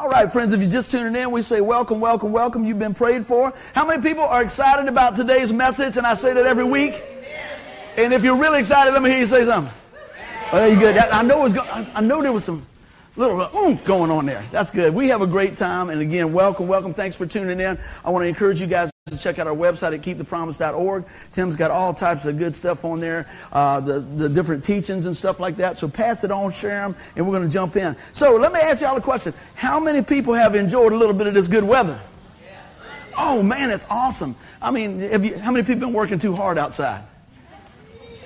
All right, friends, if you're just tuning in, we say welcome, welcome, welcome. You've been prayed for. How many people are excited about today's message? And I say that every week. And if you're really excited, let me hear you say something. Oh, there you good. I know, it was, I know there was some little uh, oomph going on there. That's good. We have a great time. And again, welcome, welcome. Thanks for tuning in. I want to encourage you guys to check out our website at keepthepromise.org. Tim's got all types of good stuff on there, uh, the, the different teachings and stuff like that. So pass it on, share them, and we're going to jump in. So let me ask y'all a question. How many people have enjoyed a little bit of this good weather? Oh man, it's awesome. I mean, you, how many people been working too hard outside?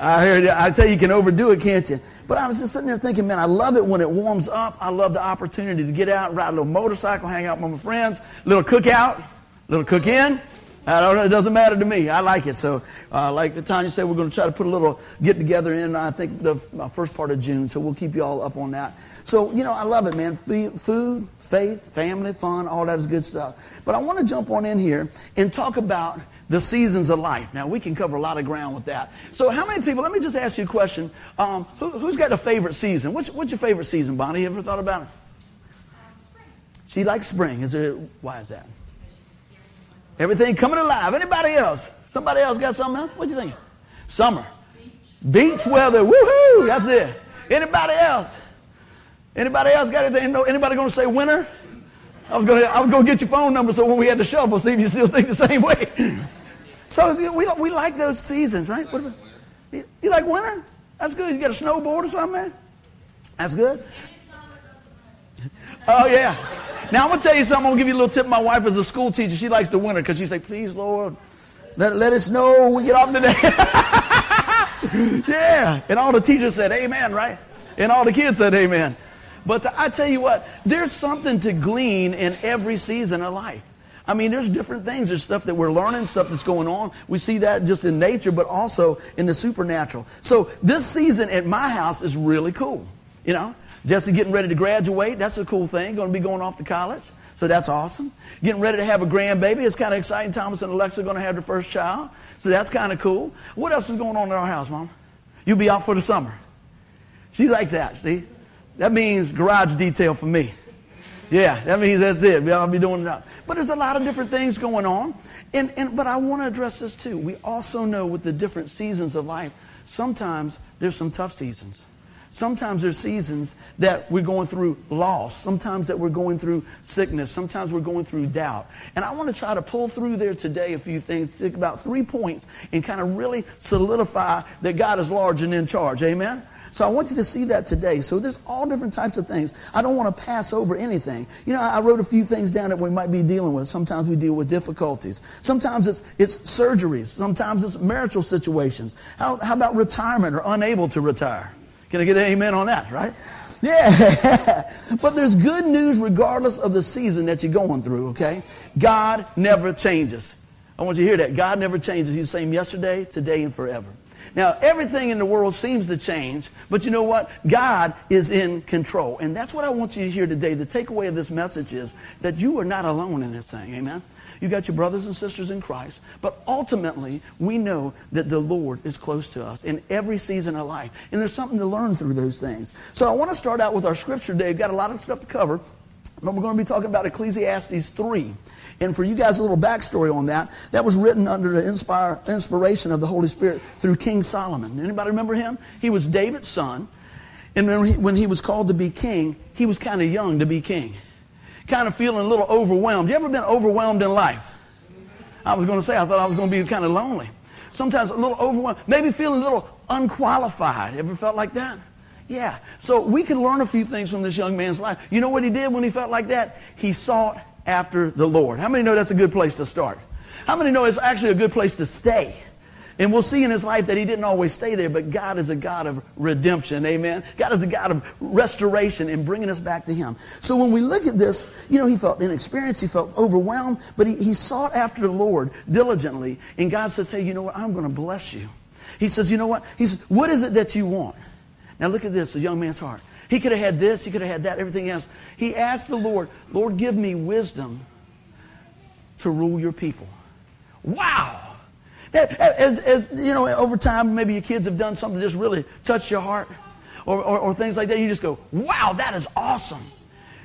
I heard. I tell you, you can overdo it, can't you? But I was just sitting there thinking, man, I love it when it warms up. I love the opportunity to get out, ride a little motorcycle, hang out with my friends, little cookout, little cook in. I don't know. It doesn't matter to me. I like it. So, uh, like Tanya said, we're going to try to put a little get together in, I think, the uh, first part of June. So we'll keep you all up on that. So, you know, I love it, man. Food, faith, family, fun, all that is good stuff. But I want to jump on in here and talk about the seasons of life. Now, we can cover a lot of ground with that. So, how many people, let me just ask you a question. Um, who, has got a favorite season? What's, what's your favorite season, Bonnie? You ever thought about it? She likes spring. Is there, why is that? Everything coming alive. Anybody else? Somebody else got something else? What you think? Summer. Beach, Beach weather. Woohoo! That's it. Anybody else? Anybody else got anything? Anybody to say winter? I was to I was to get your phone number so when we had the shuffle, see if you still think the same way. So we, we like those seasons, right? What about, you like winter? That's good. You got a snowboard or something, man? That's good. Oh yeah. Now I'm gonna tell you something. I'm gonna give you a little tip. My wife is a school teacher. She likes the winter because she say, "Please, Lord, let, let snow when we get off today." yeah. And all the teachers said, "Amen," right? And all the kids said, "Amen." But I tell you what, there's something to glean in every season of life. I mean, there's different things. There's stuff that we're learning, stuff that's going on. We see that just in nature, but also in the supernatural. So this season at my house is really cool. You know, Jesse getting ready to graduate. That's a cool thing. Going to be going off to college. So that's awesome. Getting ready to have a grandbaby. It's kind of exciting. Thomas and Alexa are going to have their first child. So that's kind of cool. What else is going on in our house, Mom? You'll be out for the summer. She likes that, see? That means garage detail for me. Yeah, that means that's it. I'll be doing that. But there's a lot of different things going on. And, and, but I want to address this too. We also know with the different seasons of life, sometimes there's some tough seasons. Sometimes there's seasons that we're going through loss. Sometimes that we're going through sickness. Sometimes we're going through doubt. And I want to try to pull through there today a few things, take about three points, and kind of really solidify that God is large and in charge. Amen? So I want you to see that today. So there's all different types of things. I don't want to pass over anything. You know, I wrote a few things down that we might be dealing with. Sometimes we deal with difficulties. Sometimes it's, it's surgeries. Sometimes it's marital situations. How, how about retirement or unable to retire? Can I get an amen on that, right? Yeah. but there's good news regardless of the season that you're going through, okay? God never changes. I want you to hear that. God never changes. He's the same yesterday, today, and forever. Now, everything in the world seems to change, but you know what? God is in control. And that's what I want you to hear today. The takeaway of this message is that you are not alone in this thing. Amen? You got your brothers and sisters in Christ. But ultimately, we know that the Lord is close to us in every season of life. And there's something to learn through those things. So I want to start out with our scripture today. We've got a lot of stuff to cover. But we're going to be talking about Ecclesiastes 3. And for you guys, a little backstory on that. That was written under the inspire, inspiration of the Holy Spirit through King Solomon. Anybody remember him? He was David's son. And when he, when he was called to be king, he was kind of young to be king. Kind of feeling a little overwhelmed. You ever been overwhelmed in life? I was going to say, I thought I was going to be kind of lonely. Sometimes a little overwhelmed. Maybe feeling a little unqualified. Ever felt like that? Yeah. So we can learn a few things from this young man's life. You know what he did when he felt like that? He sought after the Lord. How many know that's a good place to start? How many know it's actually a good place to stay? And we'll see in his life that he didn't always stay there, but God is a God of redemption. Amen. God is a God of restoration and bringing us back to him. So when we look at this, you know, he felt inexperienced, he felt overwhelmed, but he, he sought after the Lord diligently. And God says, hey, you know what? I'm going to bless you. He says, you know what? He says, what is it that you want? Now look at this, a young man's heart. He could have had this, he could have had that, everything else. He asked the Lord, Lord, give me wisdom to rule your people. Wow! As, as, you know, over time, maybe your kids have done something that just really touched your heart or, or, or things like that. You just go, wow, that is awesome.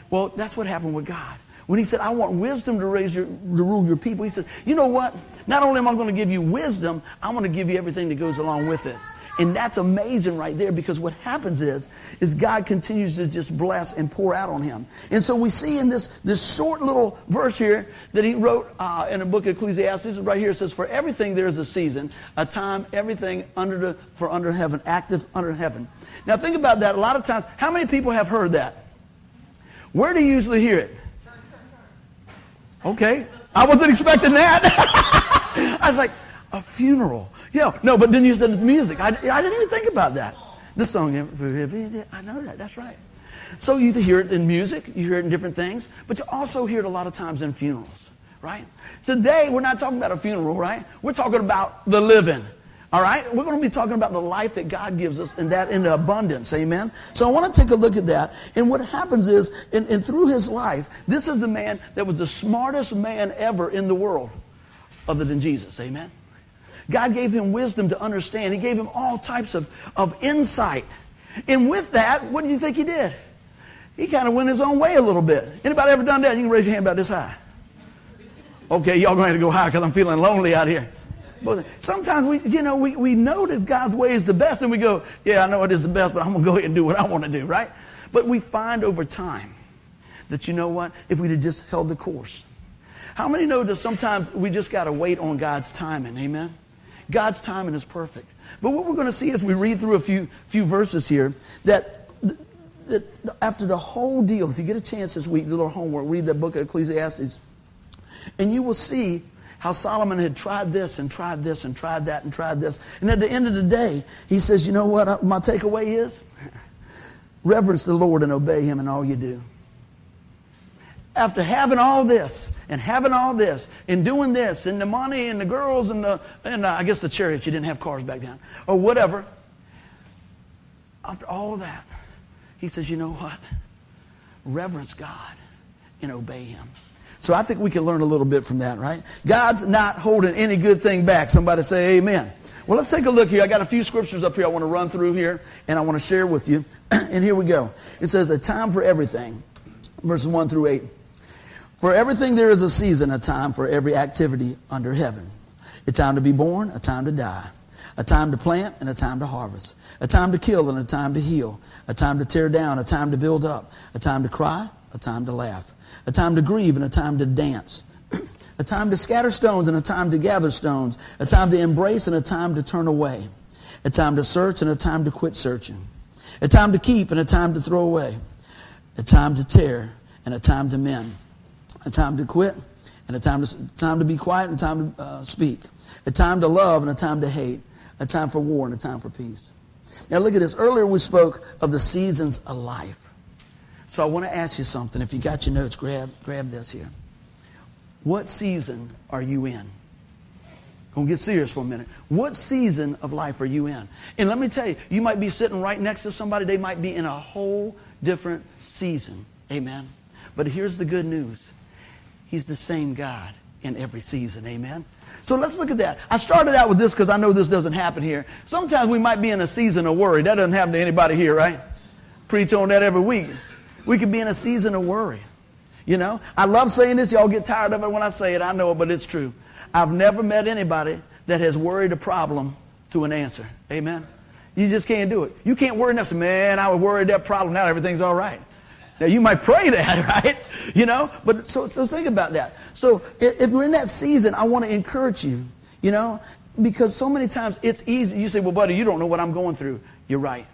Well, that's what happened with God. When he said, I want wisdom to raise your, to rule your people, he said, you know what? Not only am I going to give you wisdom, I'm going to give you everything that goes along with it. And that's amazing right there because what happens is, is God continues to just bless and pour out on him. And so we see in this, this short little verse here that he wrote uh, in the book of Ecclesiastes, right here it says, for everything there is a season, a time, everything under the, for under heaven, active under heaven. Now think about that. A lot of times, how many people have heard that? Where do you usually hear it? Okay. I wasn't expecting that. I was like, a funeral. Yeah, no, but then you said the music. I, I didn't even think about that. This song, eh, I know that. That's right. So you hear it in music, you hear it in different things, but you also hear it a lot of times in funerals, right? Today, we're not talking about a funeral, right? We're talking about the living. All right? We're going to be talking about the life that God gives us and that in abundance. Amen? So I want to take a look at that. And what happens is, and, and through his life, this is the man that was the smartest man ever in the world, other than Jesus. Amen? God gave him wisdom to understand. He gave him all types of, of insight. And with that, what do you think he did? He kind of went his own way a little bit. Anybody ever done that? You can raise your hand about this high. Okay, y'all going to have to go high because I'm feeling lonely out here. But sometimes we, you know, we, we know that God's way is the best and we go, yeah, I know it is the best, but I'm going to go ahead and do what I want to do, right? But we find over time that, you know what, if we'd have just held the course. How many know that sometimes we just got to wait on God's timing? Amen? God's timing is perfect. But what we're going to see as we read through a few, few verses here, that, that after the whole deal, if you get a chance this week, do a little homework, read that book of Ecclesiastes, and you will see how Solomon had tried this and tried this and tried that and tried this. And at the end of the day, he says, You know what uh, my takeaway is? Reverence the Lord and obey him in all you do. After having all this and having all this and doing this and the money and the girls and the, and uh, I guess the chariots, you didn't have cars back then, or whatever. After all that, he says, You know what? Reverence God and obey him. So I think we can learn a little bit from that, right? God's not holding any good thing back. Somebody say amen. Well, let's take a look here. I got a few scriptures up here I want to run through here, and I want to share with you. and here we go. It says, A time for everything, verses 1 through 8. For everything there is a season, a time for every activity under heaven. A time to be born, a time to die. A time to plant and a time to harvest. A time to kill and a time to heal. A time to tear down, a time to build up. A time to cry, a time to laugh a time to grieve and a time to dance, a time to scatter stones and a time to gather stones, a time to embrace and a time to turn away, a time to search and a time to quit searching, a time to keep and a time to throw away, a time to tear and a time to mend, a time to quit and a time to, time to be quiet and a time to uh, speak, a time to love and a time to hate, a time for war and a time for peace. Now look at this. Earlier we spoke of the seasons of life. So I want to ask you something. If you got your notes, grab, grab this here. What season are you in? Gonna get serious for a minute. What season of life are you in? And let me tell you, you might be sitting right next to somebody, they might be in a whole different season. Amen. But here's the good news. He's the same God in every season. Amen. So let's look at that. I started out with this because I know this doesn't happen here. Sometimes we might be in a season of worry. That doesn't happen to anybody here, right? Preach on that every week. We could be in a season of worry. You know, I love saying this. Y'all get tired of it when I say it. I know it, but it's true. I've never met anybody that has worried a problem to an answer. Amen. You just can't do it. You can't worry say, man, I was worried that problem. Now everything's all right. Now you might pray that, right? You know, but so, so think about that. So if we're in that season, I want to encourage you, you know, because so many times it's easy. You say, well, buddy, you don't know what I'm going through. You're right.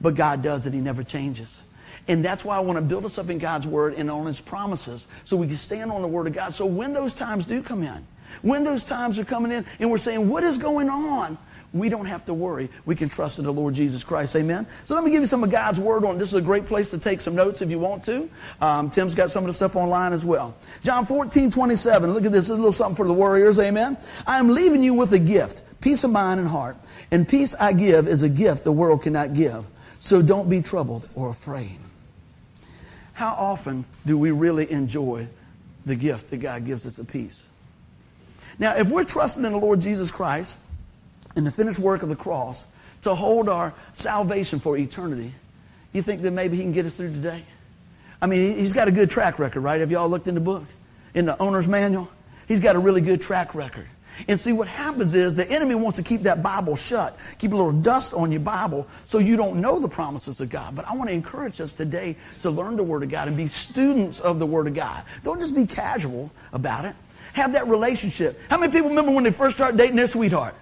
But God does it. He never changes. And that's why I want to build us up in God's Word and on His promises so we can stand on the Word of God. So when those times do come in, when those times are coming in and we're saying, what is going on? We don't have to worry. We can trust in the Lord Jesus Christ. Amen. So let me give you some of God's word on. This is a great place to take some notes if you want to. Um, Tim's got some of the stuff online as well. John 14, 27. Look at this. This is a little something for the warriors. Amen. I am leaving you with a gift, peace of mind and heart. And peace I give is a gift the world cannot give. So don't be troubled or afraid. How often do we really enjoy the gift that God gives us of peace? Now, if we're trusting in the Lord Jesus Christ and the finished work of the cross to hold our salvation for eternity, you think that maybe He can get us through today? I mean, he's got a good track record, right? Have y'all looked in the book? In the owner's manual? He's got a really good track record. And see, what happens is the enemy wants to keep that Bible shut, keep a little dust on your Bible so you don't know the promises of God. But I want to encourage us today to learn the Word of God and be students of the Word of God. Don't just be casual about it. Have that relationship. How many people remember when they first started dating their sweetheart?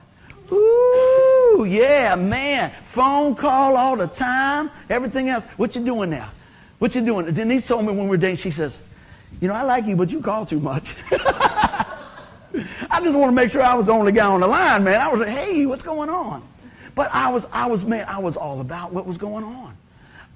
Ooh, yeah, man. Phone call all the time, everything else. What you doing now? What you doing? Denise told me when we were dating, she says, you know, I like you, but you call too much. I just want to make sure I was the only guy on the line, man. I was like, hey, what's going on? But I was, I was, man, I was all about what was going on.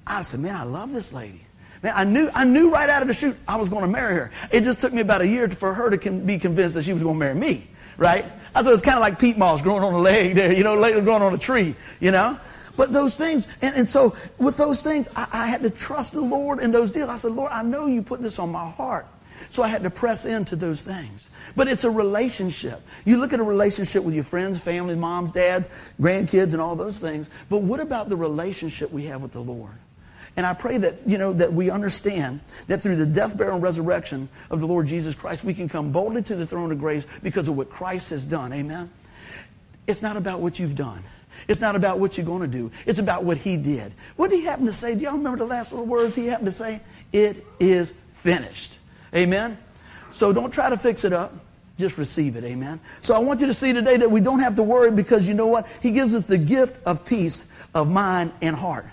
I said, man, I love this lady. Man, I knew, I knew right out of the chute I was going to marry her. It just took me about a year for her to be convinced that she was going to marry me, right? I said it's kind of like peat moss growing on a leg there, you know, growing on a tree, you know? But those things, and, and so with those things, I, I had to trust the Lord in those deals. I said, Lord, I know you put this on my heart. So I had to press into those things. But it's a relationship. You look at a relationship with your friends, family, moms, dads, grandkids, and all those things. But what about the relationship we have with the Lord? And I pray that, you know, that we understand that through the death, burial, and resurrection of the Lord Jesus Christ, we can come boldly to the throne of grace because of what Christ has done. Amen? It's not about what you've done. It's not about what you're going to do. It's about what he did. What did he happen to say? Do y'all remember the last little words he happened to say? It is finished. Amen? So don't try to fix it up. Just receive it. Amen? So I want you to see today that we don't have to worry because you know what? He gives us the gift of peace of mind and heart.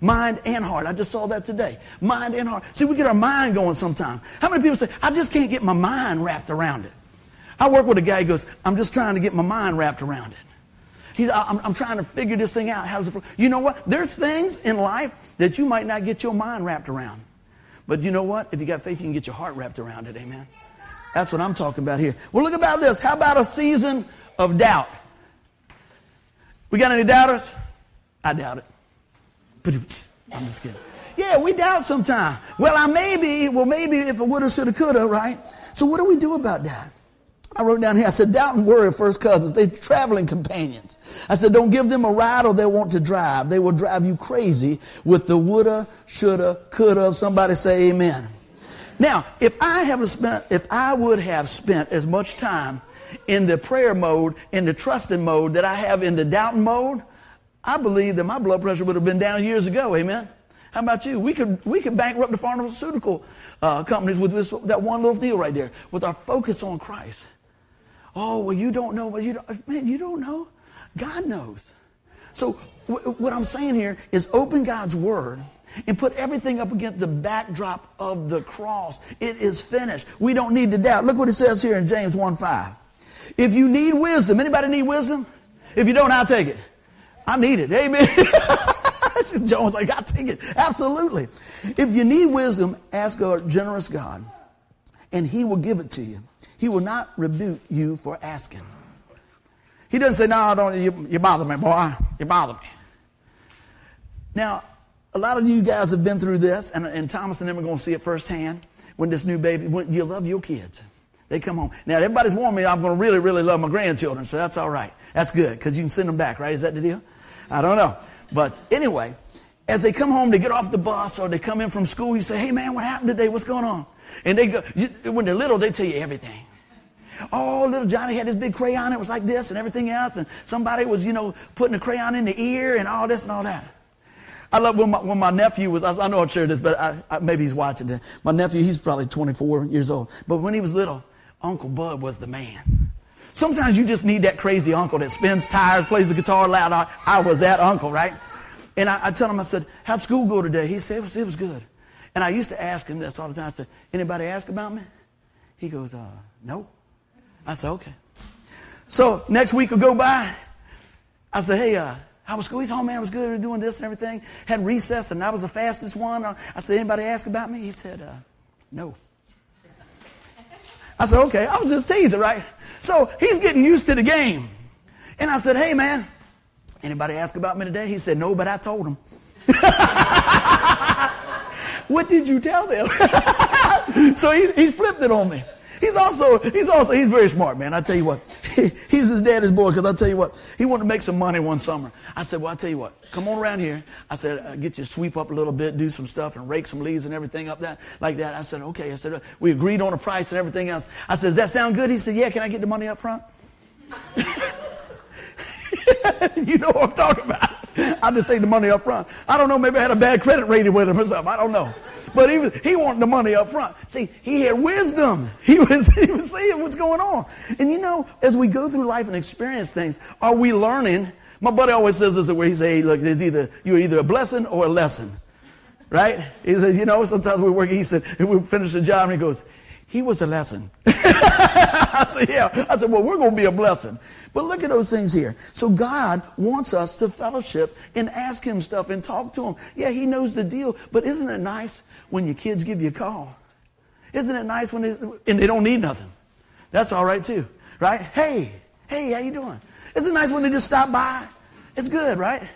Mind and heart. I just saw that today. Mind and heart. See, we get our mind going sometimes. How many people say, I just can't get my mind wrapped around it? I work with a guy who goes, I'm just trying to get my mind wrapped around it. He's, I'm, I'm trying to figure this thing out. How does it, you know what? There's things in life that you might not get your mind wrapped around. But you know what? If you got faith, you can get your heart wrapped around it. Amen. That's what I'm talking about here. Well, look about this. How about a season of doubt? We got any doubters? I doubt it. I'm just kidding. Yeah, we doubt sometimes. Well, I maybe, well, maybe if I woulda, shoulda, coulda, right? So what do we do about that? I wrote down here, I said, doubt and worry are first cousins. They're traveling companions. I said, don't give them a ride or they'll want to drive. They will drive you crazy with the woulda, shoulda, coulda. Somebody say amen. Now, if I have spent, if I would have spent as much time in the prayer mode, in the trusting mode that I have in the doubting mode, I believe that my blood pressure would have been down years ago. Amen. How about you? We could, we could bankrupt the pharmaceutical uh, companies with this, that one little deal right there, with our focus on Christ. Oh, well, you don't know. Well, you don't, man, you don't know. God knows. So w- what I'm saying here is open God's word and put everything up against the backdrop of the cross. It is finished. We don't need to doubt. Look what it says here in James 1 5. If you need wisdom, anybody need wisdom? If you don't, I'll take it. I need it. Amen. Jones like, i take it. Absolutely. If you need wisdom, ask a generous God, and he will give it to you. He will not rebuke you for asking. He doesn't say, no, don't, you, you bother me, boy. You bother me. Now, a lot of you guys have been through this, and, and Thomas and them are going to see it firsthand when this new baby, when you love your kids. They come home. Now, everybody's warned me I'm going to really, really love my grandchildren, so that's all right. That's good, because you can send them back, right? Is that the deal? I don't know. But anyway, as they come home, they get off the bus or they come in from school, you say, hey man, what happened today? What's going on? And they go, you, when they're little, they tell you everything. Oh, little Johnny had this big crayon. It was like this and everything else. And somebody was, you know, putting a crayon in the ear and all this and all that. I love when my, when my nephew was, I, know I've shared this, but I, I, maybe he's watching it. My nephew, he's probably 24 years old. But when he was little, Uncle Bud was the man. Sometimes you just need that crazy uncle that spins tires, plays the guitar loud. I, I was that uncle, right? And I, I tell him, I said, how'd school go today? He said, it was, it was good. And I used to ask him this all the time. I said, anybody ask about me? He goes, uh, no. I said, okay. So next week will go by. I said, hey, uh, how was school? He's home, man. I was good. We doing this and everything. Had recess, and I was the fastest one. I said, anybody ask about me? He said, uh, no. I said, okay. I was just teasing, right? So he's getting used to the game. And I said, hey, man, anybody ask about me today? He said, no, but I told him. what did you tell them? so he, he flipped it on me. He's also, he's also, he's very smart, man. I tell you what, he, he's his daddy's boy because I tell you what, he wanted to make some money one summer. I said, well, I tell you what, come on around here. I said, I'll get you sweep up a little bit, do some stuff and rake some leaves and everything up that, like that. I said, okay. I said, uh, we agreed on a price and everything else. I said, does that sound good? He said, yeah, can I get the money up front? you know what I'm talking about. I just take the money up front. I don't know, maybe I had a bad credit rating with him or something. I don't know. But he, was, he wanted the money up front. See, he had wisdom. He was, he was seeing what's going on. And you know, as we go through life and experience things, are we learning? My buddy always says this where he say, hey, look, there's either, you're either a blessing or a lesson. Right? He says, you know, sometimes we work, he said, and we finish a job and he goes, he was a lesson. I said, yeah. I said, well, we're going to be a blessing. But look at those things here. So God wants us to fellowship and ask him stuff and talk to him. Yeah, he knows the deal, but isn't it nice when your kids give you a call? Isn't it nice when they, and they don't need nothing? That's all right too, right? Hey, hey, how you doing? Isn't it nice when they just stop by? It's good, right?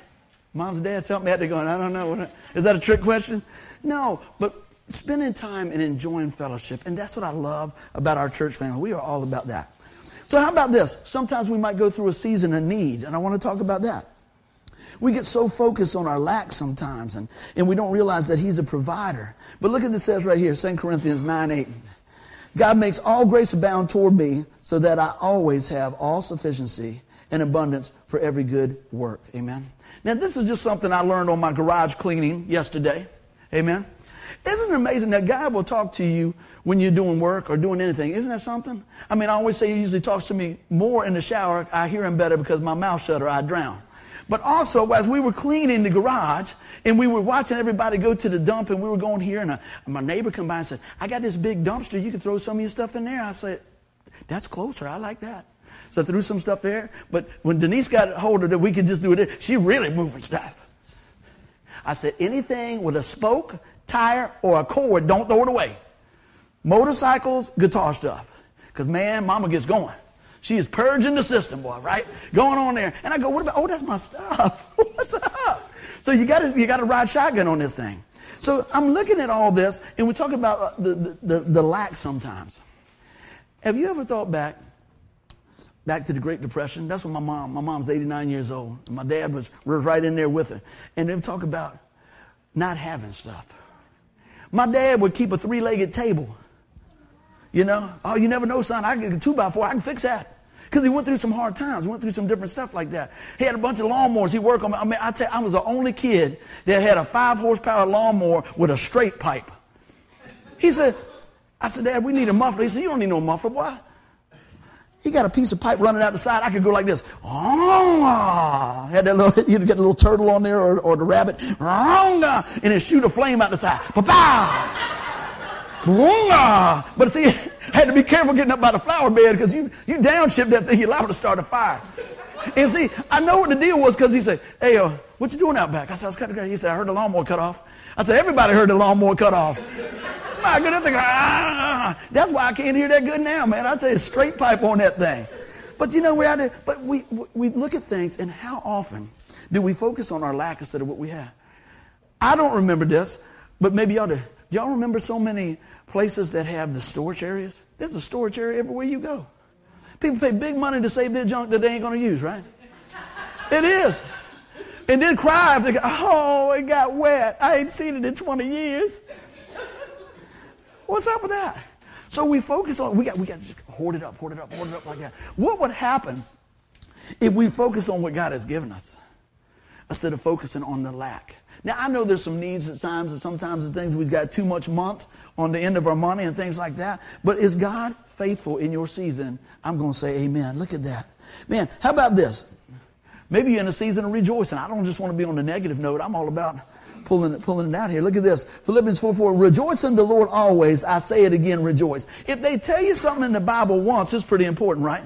Moms dads help me out. They're going, I don't know. Is that a trick question? No, but spending time and enjoying fellowship. And that's what I love about our church family. We are all about that. So, how about this? Sometimes we might go through a season of need, and I want to talk about that. We get so focused on our lack sometimes, and, and we don't realize that He's a provider. But look at this says right here, 2 Corinthians 9 8. God makes all grace abound toward me so that I always have all sufficiency and abundance for every good work. Amen. Now, this is just something I learned on my garage cleaning yesterday. Amen. Isn't it amazing that God will talk to you when you're doing work or doing anything? Isn't that something? I mean, I always say he usually talks to me more in the shower. I hear him better because my mouth shut or I drown. But also, as we were cleaning the garage and we were watching everybody go to the dump and we were going here and, uh, my neighbor come by and said, I got this big dumpster. You can throw some of your stuff in there. I said, that's closer. I like that. So I threw some stuff there. But when Denise got hold of it, we could just do it. She really moving stuff. I said, anything with a spoke, tire, or a cord, don't throw it away. Motorcycles, guitar stuff. Because, man, mama gets going. She is purging the system, boy, right? Going on there. And I go, what about, oh, that's my stuff. What's up? So you got to you got to ride shotgun on this thing. So I'm looking at all this, and we talk about uh, the, the, the, the lack sometimes. Have you ever thought back back to the Great Depression. That's when my mom, my mom's 89 years old. And my dad was, was right in there with her. And they talk about not having stuff. My dad would keep a three legged table. You know, oh, you never know, son. I get a two by four. I can fix that. Because he went through some hard times. Went through some different stuff like that. He had a bunch of lawnmowers. He worked on. I mean, I tell I was the only kid that had a five horsepower lawnmower with a straight pipe. He said, I said, Dad, we need a muffler. He said, You don't need no muffler, boy. He got a piece of pipe running out the side. I could go like this. Oh, had that little, you'd get a little turtle on there or, or the rabbit. And it shoot a flame out the side. But see, had to be careful getting up by the flower bed because you, you downshift that thing, you're liable to start a fire. And see, I know what the deal was because he said, Hey, uh, what you doing out back? I said, I was cutting grass. He said, I heard the lawnmower cut off. I said, Everybody heard the lawnmower cut off. My goodness, thing, ah, that's why I can't hear that good now, man. I tell you, straight pipe on that thing. But you know, we out there, but we, we look at things and how often do we focus on our lack instead of what we have? I don't remember this, but maybe y'all do. Y'all remember so many places that have the storage areas? There's a storage area everywhere you go. People pay big money to save their junk that they ain't going to use, right? It is. And then cry if they go, oh, it got wet. I ain't seen it in 20 years. What's up with that? So we focus on, we got, we got to just hoard it up, hoard it up, hoard it up like that. What would happen if we focus on what God has given us instead of focusing on the lack? Now, I know there's some needs at times, and sometimes the things we've got too much month on the end of our money and things like that. But is God faithful in your season? I'm going to say amen. Look at that. Man, how about this? Maybe you're in a season of rejoicing. I don't just want to be on the negative note. I'm all about pulling it, pulling it out here. Look at this. Philippians 4 4. Rejoice in the Lord always. I say it again, rejoice. If they tell you something in the Bible once, it's pretty important, right?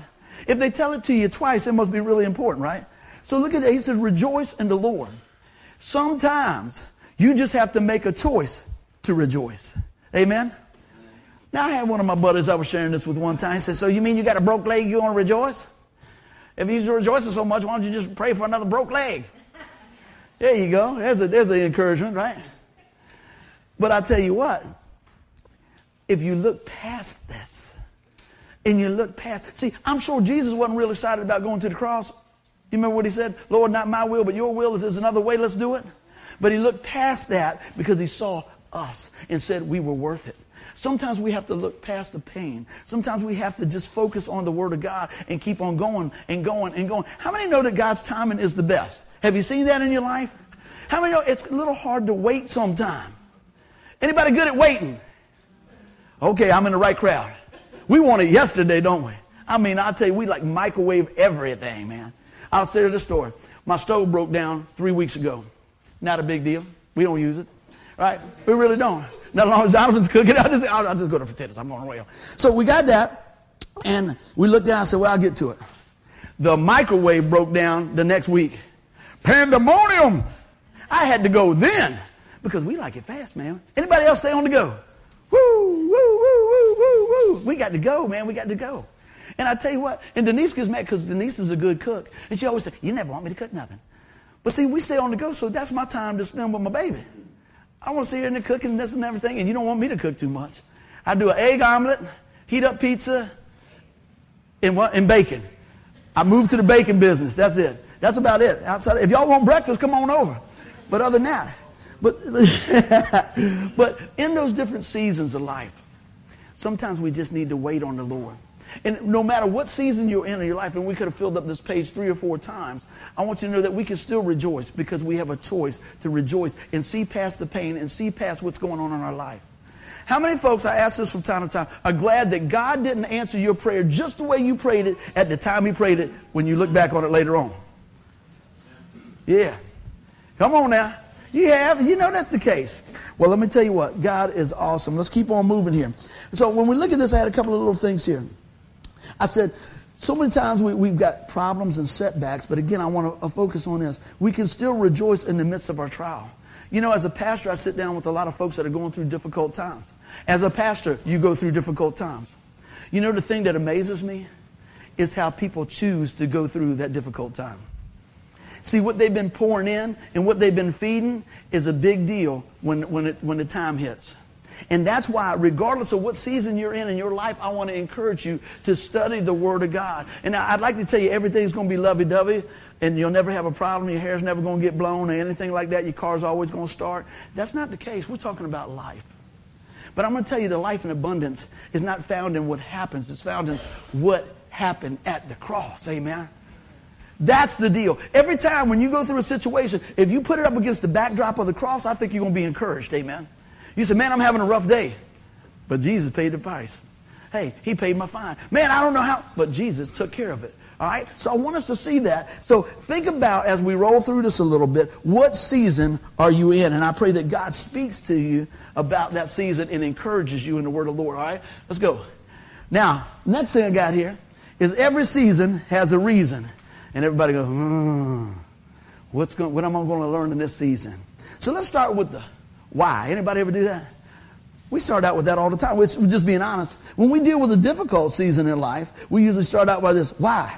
If they tell it to you twice, it must be really important, right? So look at that. He says, rejoice in the Lord. Sometimes you just have to make a choice to rejoice. Amen? Now, I had one of my buddies I was sharing this with one time. He said, So you mean you got a broke leg, you want to rejoice? If you're rejoicing so much, why don't you just pray for another broke leg? There you go. There's a there's an encouragement, right? But I tell you what, if you look past this, and you look past. See, I'm sure Jesus wasn't real excited about going to the cross. You remember what he said? Lord, not my will, but your will. If there's another way, let's do it. But he looked past that because he saw us and said we were worth it. Sometimes we have to look past the pain. Sometimes we have to just focus on the Word of God and keep on going and going and going. How many know that God's timing is the best? Have you seen that in your life? How many know it's a little hard to wait sometime? Anybody good at waiting? Okay, I'm in the right crowd. We want it yesterday, don't we? I mean, I'll tell you, we like microwave everything, man. I'll say to the store, my stove broke down three weeks ago. Not a big deal. We don't use it. Right? We really don't. Not as long as Donovan's cooking, I'll just, I'll, I'll just go to potatoes. I'm going away. So we got that, and we looked down and said, well, I'll get to it. The microwave broke down the next week. Pandemonium! I had to go then because we like it fast, man. Anybody else stay on the go? Woo, woo, woo, woo, woo, woo. We got to go, man. We got to go. And I tell you what, and Denise gets mad because Denise is a good cook. And she always says, You never want me to cook nothing. But see, we stay on the go, so that's my time to spend with my baby. I want to see her in the cooking this and everything, and you don't want me to cook too much. I do an egg omelet, heat up pizza, and what? And bacon. I moved to the bacon business. That's it. That's about it. Outside, if y'all want breakfast, come on over. But other than that, but but in those different seasons of life, sometimes we just need to wait on the Lord. And no matter what season you're in in your life, and we could have filled up this page three or four times, I want you to know that we can still rejoice because we have a choice to rejoice and see past the pain and see past what's going on in our life. How many folks, I ask this from time to time, are glad that God didn't answer your prayer just the way you prayed it at the time He prayed it when you look back on it later on? Yeah. Come on now. You have, you know that's the case. Well, let me tell you what, God is awesome. Let's keep on moving here. So when we look at this, I had a couple of little things here. I said, so many times we, have got problems and setbacks, but again, I want to uh, focus on this. We can still rejoice in the midst of our trial. You know, as a pastor, I sit down with a lot of folks that are going through difficult times. As a pastor, you go through difficult times. You know, the thing that amazes me is how people choose to go through that difficult time. See, what they've been pouring in and what they've been feeding is a big deal when, when, it, when the time hits. And that's why, regardless of what season you're in in your life, I want to encourage you to study the Word of God. And I'd like to tell you everything's going to be lovey dovey and you'll never have a problem. Your hair's never going to get blown or anything like that. Your car's always going to start. That's not the case. We're talking about life. But I'm going to tell you the life in abundance is not found in what happens, it's found in what happened at the cross. Amen. That's the deal. Every time when you go through a situation, if you put it up against the backdrop of the cross, I think you're going to be encouraged. Amen. You say, man, I'm having a rough day. But Jesus paid the price. Hey, he paid my fine. Man, I don't know how, but Jesus took care of it. All right? So I want us to see that. So think about as we roll through this a little bit, what season are you in? And I pray that God speaks to you about that season and encourages you in the word of the Lord. All right? Let's go. Now, next thing I got here is every season has a reason. And everybody goes, hmm, what's going, what am I going to learn in this season? So let's start with the why? Anybody ever do that? We start out with that all the time. We're just being honest. When we deal with a difficult season in life, we usually start out by this why?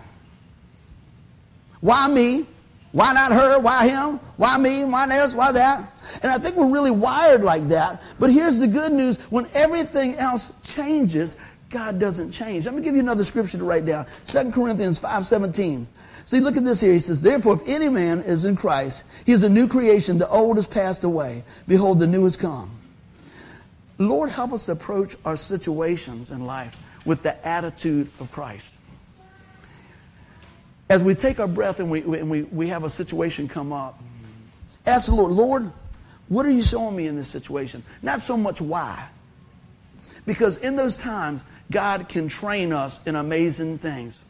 Why me? Why not her? Why him? Why me? Why this? Why that? And I think we're really wired like that. But here's the good news. When everything else changes, God doesn't change. Let me give you another scripture to write down. 2 Corinthians 5.17. See, look at this here. He says, Therefore, if any man is in Christ, he is a new creation. The old has passed away. Behold, the new has come. Lord, help us approach our situations in life with the attitude of Christ. As we take our breath and we, and we, we have a situation come up, ask the Lord, Lord, what are you showing me in this situation? Not so much why. Because in those times, God can train us in amazing things.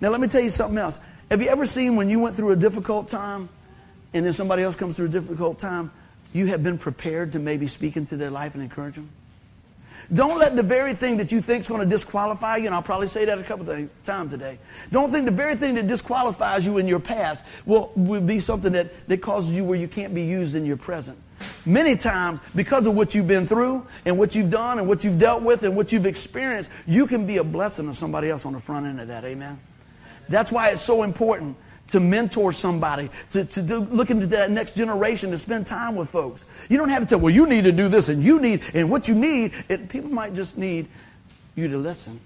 Now, let me tell you something else. Have you ever seen when you went through a difficult time and then somebody else comes through a difficult time, you have been prepared to maybe speak into their life and encourage them? Don't let the very thing that you think is going to disqualify you, and I'll probably say that a couple of times today. Don't think the very thing that disqualifies you in your past will, will be something that, that causes you where you can't be used in your present. Many times, because of what you've been through and what you've done and what you've dealt with and what you've experienced, you can be a blessing to somebody else on the front end of that. Amen. That's why it's so important to mentor somebody, to, to do, look into that next generation, to spend time with folks. You don't have to tell, well, you need to do this and you need, and what you need, people might just need you to listen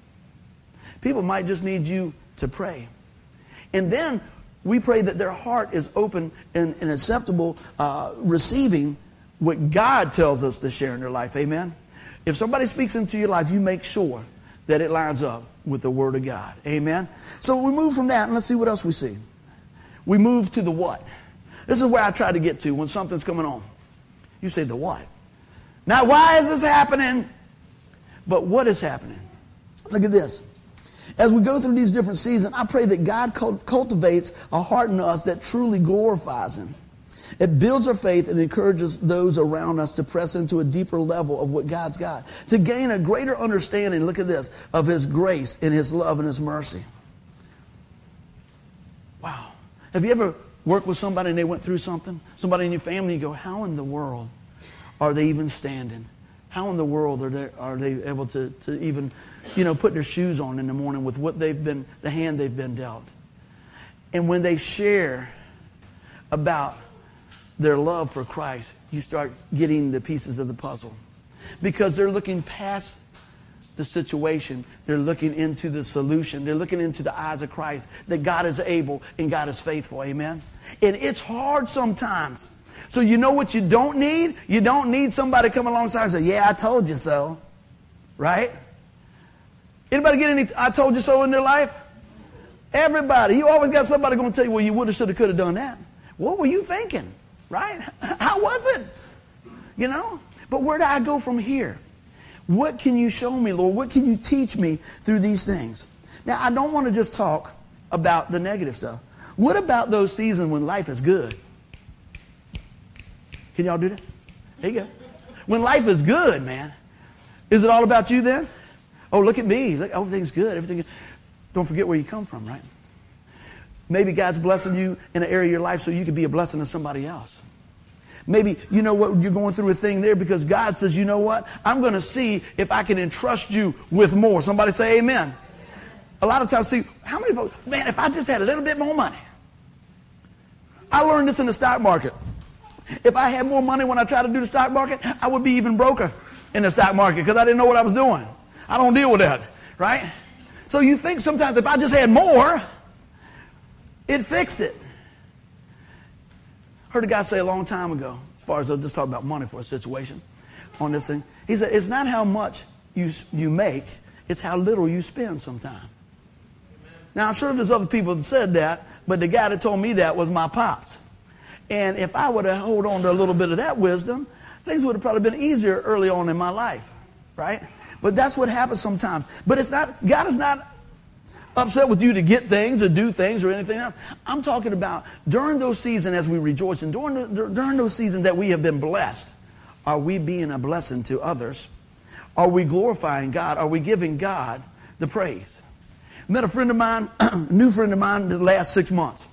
People might just need you to pray. And then we pray that their heart is open and, and acceptable, uh, receiving what God tells us to share in their life. Amen? If somebody speaks into your life, you make sure that it lines up with the Word of God. Amen? So we move from that, and let's see what else we see. We move to the what. This is where I try to get to when something's coming on. You say, the what? Now, why is this happening? But what is happening? Look at this. As we go through these different seasons, I pray that God cultivates a heart in us that truly glorifies Him. It builds our faith and encourages those around us to press into a deeper level of what God's got, to gain a greater understanding, look at this, of His grace and His love and His mercy. Wow. Have you ever worked with somebody and they went through something? Somebody in your family, you go, how in the world are they even standing? How in the world are they, are they able to, to even, you know, put their shoes on in the morning with what they've been, the hand they've been dealt? And when they share about their love for Christ, you start getting the pieces of the puzzle. Because they're looking past the situation, they're looking into the solution. They're looking into the eyes of Christ that God is able and God is faithful. Amen. And it's hard sometimes. So you know what you don't need? You don't need somebody come alongside and say, "Yeah, I told you so." Right? Anybody get any "I told you so" in their life? Everybody. You always got somebody going to tell you, "Well, you would have, should have, could have done that." What were you thinking? Right? How was it? You know? But where do I go from here? What can you show me, Lord? What can you teach me through these things? Now, I don't want to just talk about the negative stuff. What about those seasons when life is good? Can y'all do that? There you go. When life is good, man, is it all about you then? Oh, look at me. Look, everything's good. Everything. Don't forget where you come from, right? Maybe God's blessing you in an area of your life so you can be a blessing to somebody else. Maybe you know what you're going through a thing there because God says, you know what? I'm going to see if I can entrust you with more. Somebody say amen. A lot of times, see, how many folks, man, if I just had a little bit more money. I learned this in the stock market. If I had more money when I tried to do the stock market, I would be even broker in the stock market because I didn't know what I was doing. I don't deal with that, right? So you think sometimes if I just had more, it fixed it. Heard a guy say a long time ago, as far as I'll just talk about money for a situation on this thing. He said, it's not how much you, you make, it's how little you spend sometimes. Now, I'm sure there's other people that said that, but the guy that told me that was my pops. And if I would have hold on to a little bit of that wisdom, things would have probably been easier early on in my life, right? But that's what happens sometimes. But it's not, God is not upset with you to get things or do things or anything else. I'm talking about during those seasons as we rejoice and during, during those seasons that we have been blessed, are we being a blessing to others? Are we glorifying God? Are we giving God the praise? Met a friend of mine, new friend of mine, the last six months.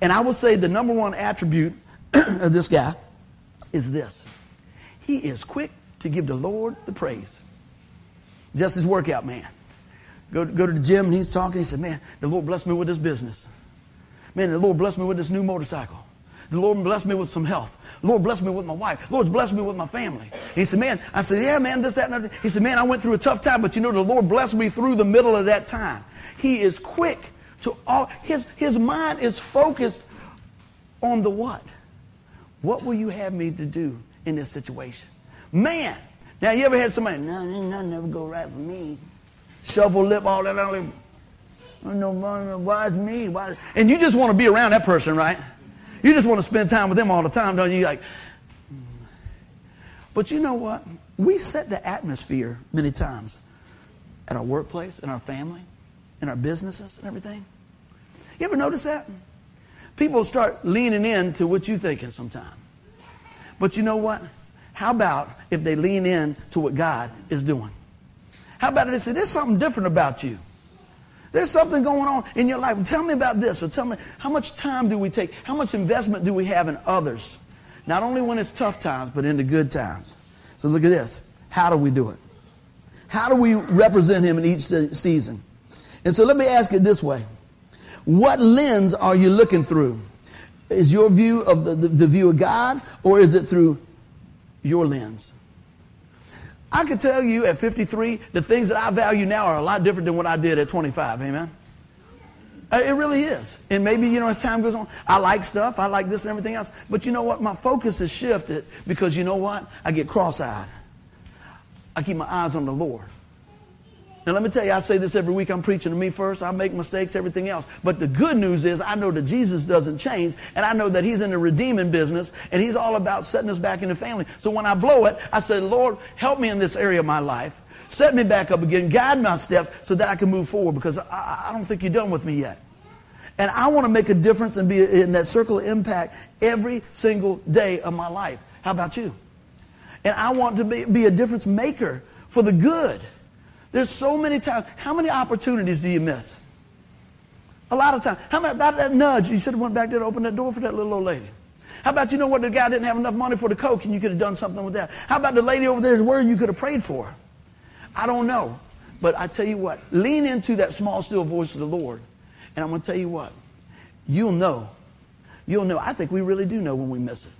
And I will say the number one attribute of this guy is this. He is quick to give the Lord the praise. Just his workout man. Go, go to the gym and he's talking. He said, Man, the Lord blessed me with this business. Man, the Lord blessed me with this new motorcycle. The Lord blessed me with some health. The Lord blessed me with my wife. The Lord's blessed me with my family. He said, Man, I said, Yeah, man, this, that, and other. He said, Man, I went through a tough time, but you know, the Lord blessed me through the middle of that time. He is quick to all, his, his mind is focused on the what? What will you have me to do in this situation? Man, now you ever had somebody, no, nothing ever go right for me shovel lip, all that. Like, oh, no, why is me? Why? And you just want to be around that person, right? You just want to spend time with them all the time, don't you? Like, but you know what? We set the atmosphere many times at our workplace, in our family, in our businesses, and everything. You ever notice that? People start leaning in to what you're thinking sometimes. But you know what? How about if they lean in to what God is doing? How about it? They say, there's something different about you. There's something going on in your life. Tell me about this. Or tell me, how much time do we take? How much investment do we have in others? Not only when it's tough times, but in the good times. So look at this. How do we do it? How do we represent him in each season? And so let me ask it this way. What lens are you looking through? Is your view of the, the, the view of God, or is it through your lens? I could tell you at 53, the things that I value now are a lot different than what I did at 25. Amen. Uh, it really is. And maybe, you know, as time goes on, I like stuff, I like this and everything else. But you know what? My focus has shifted because you know what? I get cross eyed. I keep my eyes on the Lord. Now, let me tell you, I say this every week. I'm preaching to me first. I make mistakes, everything else. But the good news is, I know that Jesus doesn't change, and I know that He's in the redeeming business, and He's all about setting us back in the family. So when I blow it, I say, Lord, help me in this area of my life. Set me back up again. Guide my steps so that I can move forward because I, I don't think you're done with me yet. And I want to make a difference and be in that circle of impact every single day of my life. How about you? And I want to be, be a difference maker for the good. There's so many times. How many opportunities do you miss? A lot of times. How about that nudge? You should have went back there to open that door for that little old lady. How about you know what the guy didn't have enough money for the coke and you could have done something with that? How about the lady over there's word you could have prayed for? I don't know. But I tell you what, lean into that small still voice of the Lord. And I'm going to tell you what, you'll know. You'll know. I think we really do know when we miss it.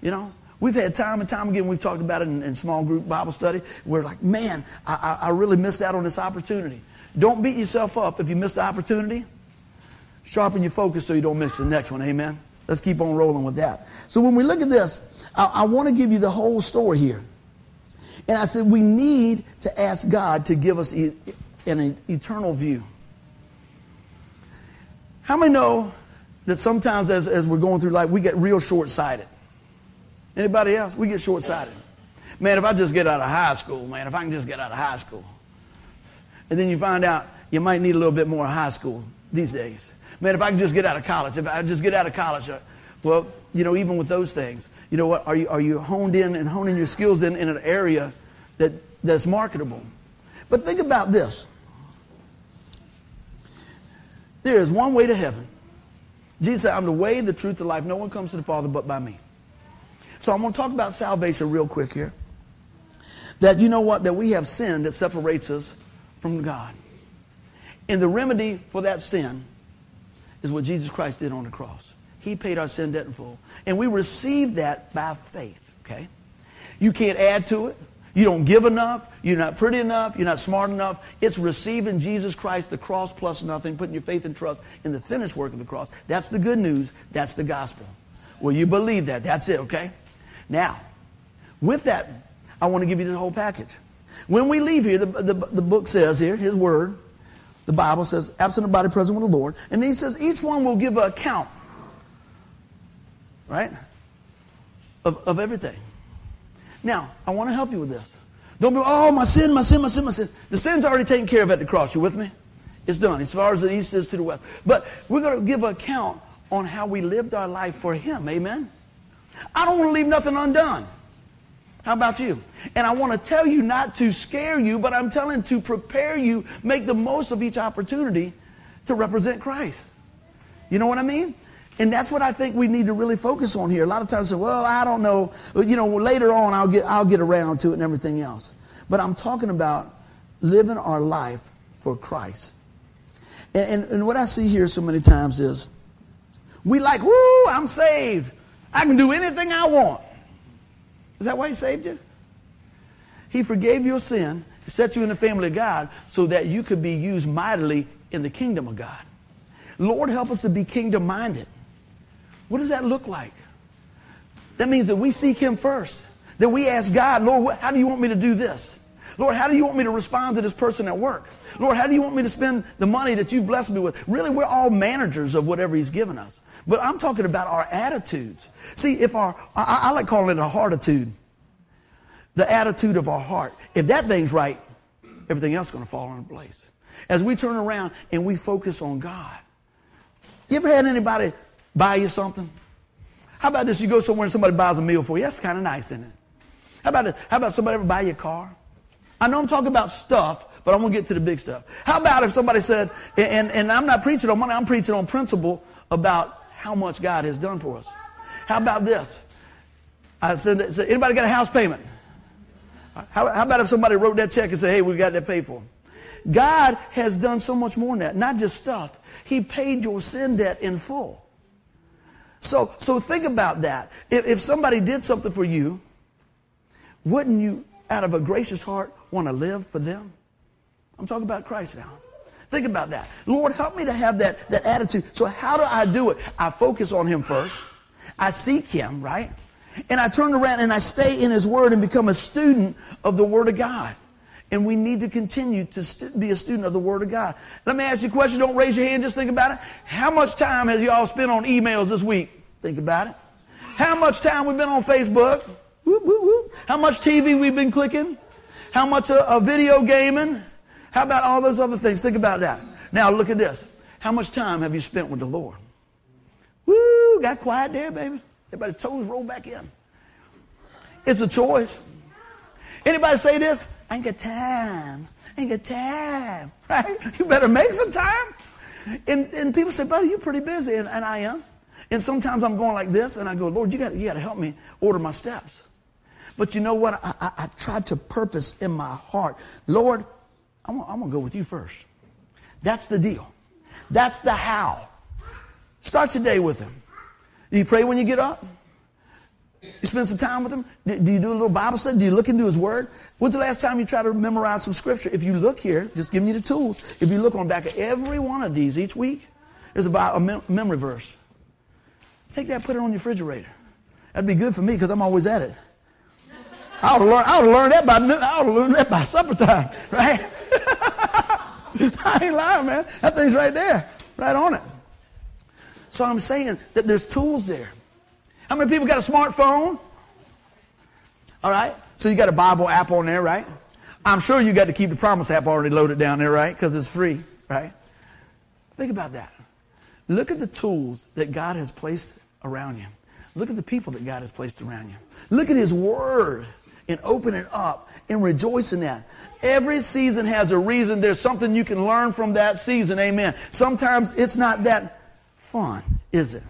You know, We've had time and time again, we've talked about it in, in small group Bible study. We're like, man, I, I, really missed out on this opportunity. Don't beat yourself up if you missed the opportunity. Sharpen your focus so you don't miss the next one. Amen. Let's keep on rolling with that. So when we look at this, I, I want to give you the whole story here. And I said, we need to ask God to give us e- an eternal view. How many know that sometimes as, as we're going through life, we get real short sighted? Anybody else? We get short sighted. Man, if I just get out of high school, man, if I can just get out of high school. And then you find out you might need a little bit more high school these days. Man, if I can just get out of college, if I just get out of college, uh, well, you know, even with those things, you know what? Are you, are you honed in and honing your skills in, in an area that, that's marketable? But think about this. There is one way to heaven. Jesus said, I'm the way, the truth, the life. No one comes to the Father but by me. So I'm going to talk about salvation real quick here. That you know what? That we have sin that separates us from God. And the remedy for that sin is what Jesus Christ did on the cross. He paid our sin debt in full. And we receive that by faith, okay? You can't add to it. You don't give enough. You're not pretty enough. You're not smart enough. It's receiving Jesus Christ, the cross plus nothing, putting your faith and trust in the finished work of the cross. That's the good news. That's the gospel. Well, you believe that. That's it, okay? Now, with that, I want to give you the whole package. When we leave here, the, the, the book says here, his word, the Bible says, absent of body, present with the Lord. And he says, each one will give an account, right, of, of everything. Now, I want to help you with this. Don't be, oh, my sin, my sin, my sin, my sin. The sin's already taken care of at the cross. You with me? It's done as far as the east is to the west. But we're going to give an account on how we lived our life for him. Amen? I don't want to leave nothing undone. How about you? And I want to tell you not to scare you, but I'm telling to prepare you, make the most of each opportunity to represent Christ. You know what I mean? And that's what I think we need to really focus on here. A lot of times say, well, I don't know. You know, later on I'll get, I'll get around to it and everything else. But I'm talking about living our life for Christ. And, and, and what I see here so many times is we like, woo, I'm saved. I can do anything I want. Is that why He saved you? He forgave your sin, set you in the family of God so that you could be used mightily in the kingdom of God. Lord, help us to be kingdom minded. What does that look like? That means that we seek Him first. That we ask God, Lord, how do you want me to do this? Lord, how do you want me to respond to this person at work? Lord, how do you want me to spend the money that you've blessed me with? Really, we're all managers of whatever He's given us. But I'm talking about our attitudes. See, if our, I, I like calling it a heartitude. The attitude of our heart. If that thing's right, everything else is going to fall into place. As we turn around and we focus on God. You ever had anybody buy you something? How about this? You go somewhere and somebody buys a meal for you. That's kind of nice, isn't it? How about, how about somebody ever buy you a car? I know I'm talking about stuff, but I'm going to get to the big stuff. How about if somebody said, and, and I'm not preaching on money, I'm preaching on principle about how much God has done for us. How about this? I said, said anybody got a house payment? How, how, about if somebody wrote that check and said, hey, we got that paid for? God has done so much more than that. Not just stuff. He paid your sin debt in full. So, so think about that. If, if somebody did something for you, wouldn't you out of a gracious heart want to live for them? I'm talking about Christ now. Think about that. Lord, help me to have that, that attitude. So how do I do it? I focus on Him first. I seek Him, right? And I turn around and I stay in His Word and become a student of the Word of God. And we need to continue to st- be a student of the Word of God. Let me ask you a question. Don't raise your hand. Just think about it. How much time have y'all spent on emails this week? Think about it. How much time we've been on Facebook? Whoop, whoop, whoop. How much TV we've been clicking? How much uh, uh, video gaming? How about all those other things? Think about that. Now look at this. How much time have you spent with the Lord? Woo, got quiet there, baby. Everybody's toes roll back in. It's a choice. Anybody say this? I ain't got time. I ain't got time. Right? You better make some time. And, and people say, buddy, you're pretty busy. And, and I am. And sometimes I'm going like this, and I go, Lord, you got you to help me order my steps. But you know what? I, I, I tried to purpose in my heart, Lord, I'm, I'm going to go with you first. That's the deal. That's the how. Start your day with Him. Do you pray when you get up? You spend some time with Him? Do you do a little Bible study? Do you look into His Word? When's the last time you try to memorize some Scripture? If you look here, just giving you the tools. If you look on back of every one of these each week, there's about a mem- memory verse. Take that, put it on your refrigerator. That'd be good for me because I'm always at it. I ought to learn. I ought to learn that by. I ought to learn that by supper time, right? I ain't lying, man. That thing's right there, right on it. So I'm saying that there's tools there. How many people got a smartphone? All right. So you got a Bible app on there, right? I'm sure you got to keep the Promise app already loaded down there, right? Because it's free, right? Think about that. Look at the tools that God has placed around you. Look at the people that God has placed around you. Look at His Word and open it up and rejoice in that. Every season has a reason. There's something you can learn from that season. Amen. Sometimes it's not that fun, is it?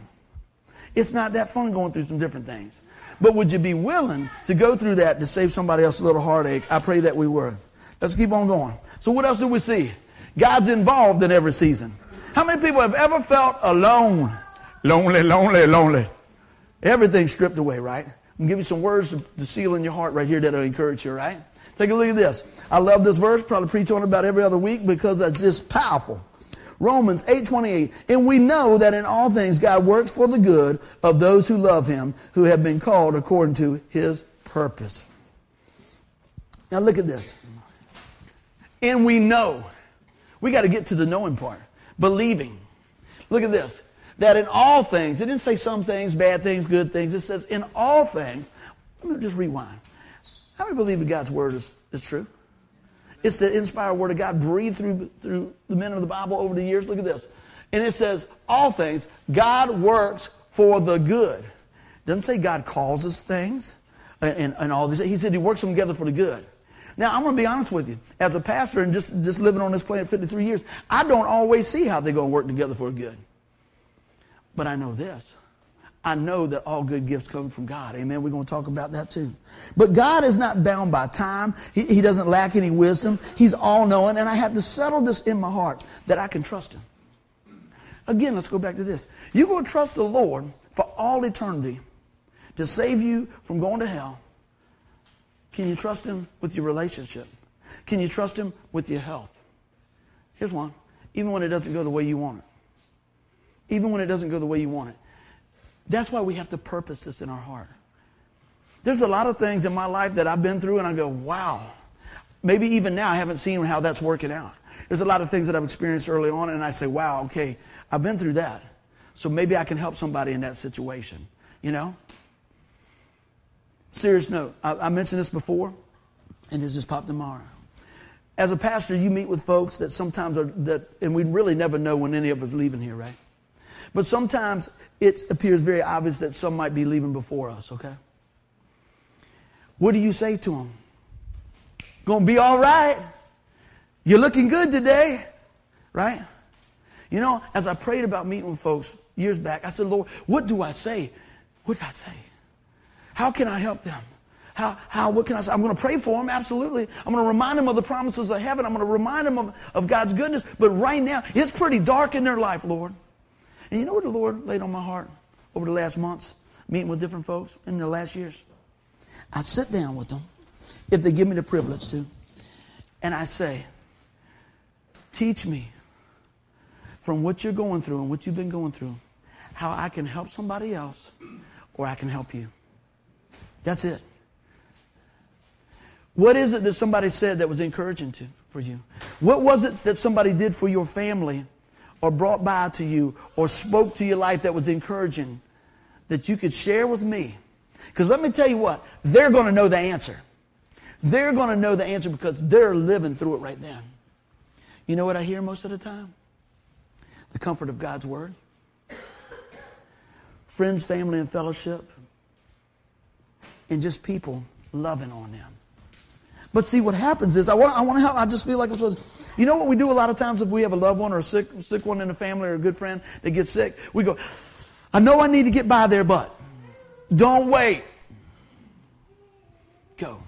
It's not that fun going through some different things. But would you be willing to go through that to save somebody else a little heartache? I pray that we were. Let's keep on going. So what else do we see? God's involved in every season. How many people have ever felt alone? Lonely, lonely, lonely. Everything stripped away, right? I'm give you some words to, to seal in your heart right here that'll encourage you, right? Take a look at this. I love this verse. Probably preach on it about every other week because it's just powerful. Romans 8:28. And we know that in all things God works for the good of those who love him, who have been called according to his purpose. Now look at this. And we know. We got to get to the knowing part. Believing. Look at this that in all things, it didn't say some things, bad things, good things. It says in all things. Let me just rewind. How many believe that God's word is, is true? It's the inspired word of God breathed through, through the men of the Bible over the years. Look at this. And it says, all things, God works for the good. Doesn't say God causes things and, and, and all these. He said he works them together for the good. Now, I'm going to be honest with you. As a pastor and just, just living on this planet 53 years, I don't always see how they're going to work together for good. But I know this. I know that all good gifts come from God. Amen. We're going to talk about that too. But God is not bound by time. He, he doesn't lack any wisdom. He's all knowing. And I have to settle this in my heart that I can trust Him. Again, let's go back to this. You're going to trust the Lord for all eternity to save you from going to hell. Can you trust Him with your relationship? Can you trust Him with your health? Here's one. Even when it doesn't go the way you want it even when it doesn't go the way you want it. That's why we have to purpose this in our heart. There's a lot of things in my life that I've been through, and I go, wow. Maybe even now I haven't seen how that's working out. There's a lot of things that I've experienced early on, and I say, wow, okay, I've been through that. So maybe I can help somebody in that situation, you know? Serious note, I, I mentioned this before, and it just popped in my heart. As a pastor, you meet with folks that sometimes are, that, and we really never know when any of us leaving here, right? But sometimes it appears very obvious that some might be leaving before us, okay? What do you say to them? Gonna be all right. You're looking good today, right? You know, as I prayed about meeting with folks years back, I said, Lord, what do I say? What do I say? How can I help them? How, how, what can I say? I'm going to pray for them, absolutely. I'm going to remind them of the promises of heaven. I'm going to remind them of, of God's goodness. But right now, it's pretty dark in their life, Lord. And you know what the Lord laid on my heart over the last months, meeting with different folks in the last years? I sit down with them if they give me the privilege to. And I say, teach me from what you're going through and what you've been going through, how I can help somebody else or I can help you. That's it. What is it that somebody said that was encouraging to, for you? What was it that somebody did for your family or brought by to you or spoke to your life that was encouraging that you could share with me? Because let me tell you what, they're going to know the answer. They're going to know the answer because they're living through it right then. You know what I hear most of the time? The comfort of God's Word. Friends, family, and fellowship. And just people loving on them. But see, what happens is, I want, I want to help. I just feel like I'm supposed to. You know what we do a lot of times if we have a loved one or a sick, sick one in the family or a good friend that gets sick? We go, I know I need to get by there, but don't wait. Go.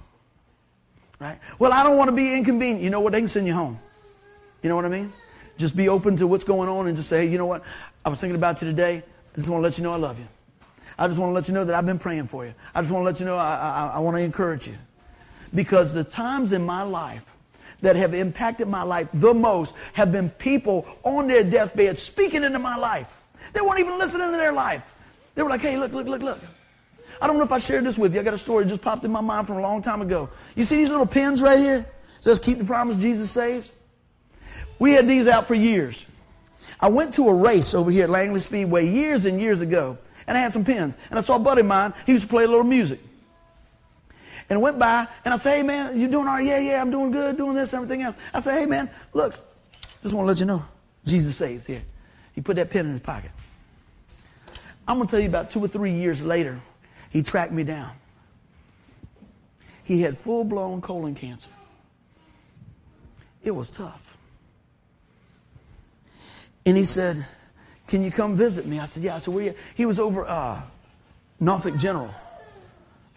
Right? Well, I don't want to be inconvenient. You know what? They can send you home. You know what I mean? Just be open to what's going on and just say, hey, you know what? I was thinking about you today. I just want to let you know I love you. I just want to let you know that I've been praying for you. I just want to let you know I, I, I want to encourage you. Because the times in my life that have impacted my life the most have been people on their deathbed speaking into my life. They weren't even listening to their life. They were like, hey, look, look, look, look. I don't know if I shared this with you. I got a story that just popped in my mind from a long time ago. You see these little pins right here? It says, keep the promise Jesus saves. We had these out for years. I went to a race over here at Langley Speedway years and years ago, and I had some pins. And I saw a buddy of mine, he used to play a little music. And went by, and I said, hey man, you doing all right? Yeah, yeah, I'm doing good, doing this, everything else. I said, hey man, look, just want to let you know, Jesus saves here. He put that pen in his pocket. I'm going to tell you about two or three years later, he tracked me down. He had full blown colon cancer. It was tough. And he said, Can you come visit me? I said, Yeah. I said, Where are you? He was over uh, Norfolk General.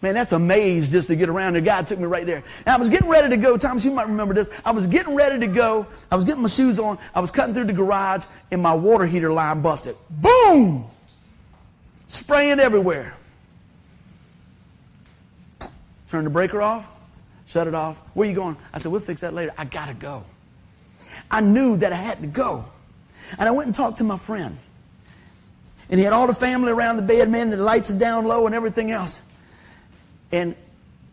Man, that's a maze just to get around. The guy took me right there. And I was getting ready to go. Thomas, you might remember this. I was getting ready to go. I was getting my shoes on. I was cutting through the garage, and my water heater line busted. Boom! Spraying everywhere. Turn the breaker off, shut it off. Where you going? I said, We'll fix that later. I got to go. I knew that I had to go. And I went and talked to my friend. And he had all the family around the bed, man, the lights are down low and everything else. And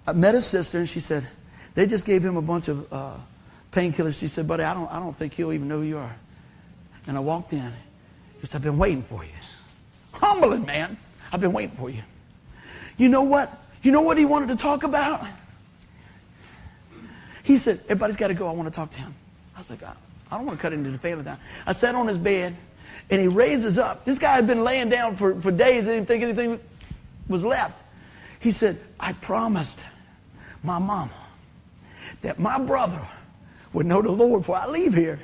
I met his sister, and she said, they just gave him a bunch of uh, painkillers. She said, buddy, I don't, I don't think he'll even know who you are. And I walked in. He said, I've been waiting for you. Humbling, man. I've been waiting for you. You know what? You know what he wanted to talk about? He said, everybody's got to go. I want to talk to him. I was like, I, I don't want to cut into the family time. I sat on his bed, and he raises up. This guy had been laying down for, for days. I didn't think anything was left. He said, I promised my mama that my brother would know the Lord before I leave here.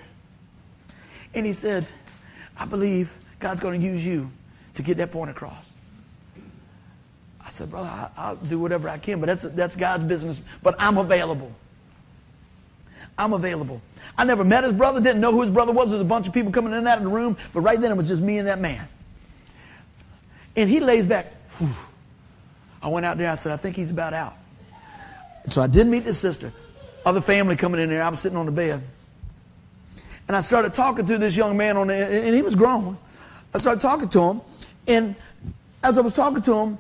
And he said, I believe God's going to use you to get that point across. I said, brother, I, will do whatever I can, but that's, that's God's business. But I'm available. I'm available. I never met his brother, didn't know who his brother was. There's a bunch of people coming in and out of the room, but right then it was just me and that man. And he lays back. Whew. I went out there. I said, I think he's about out. So I did meet this sister. Other family coming in there. I was sitting on the bed. And I started talking to this young man on the, and he was grown. I started talking to him. And as I was talking to him,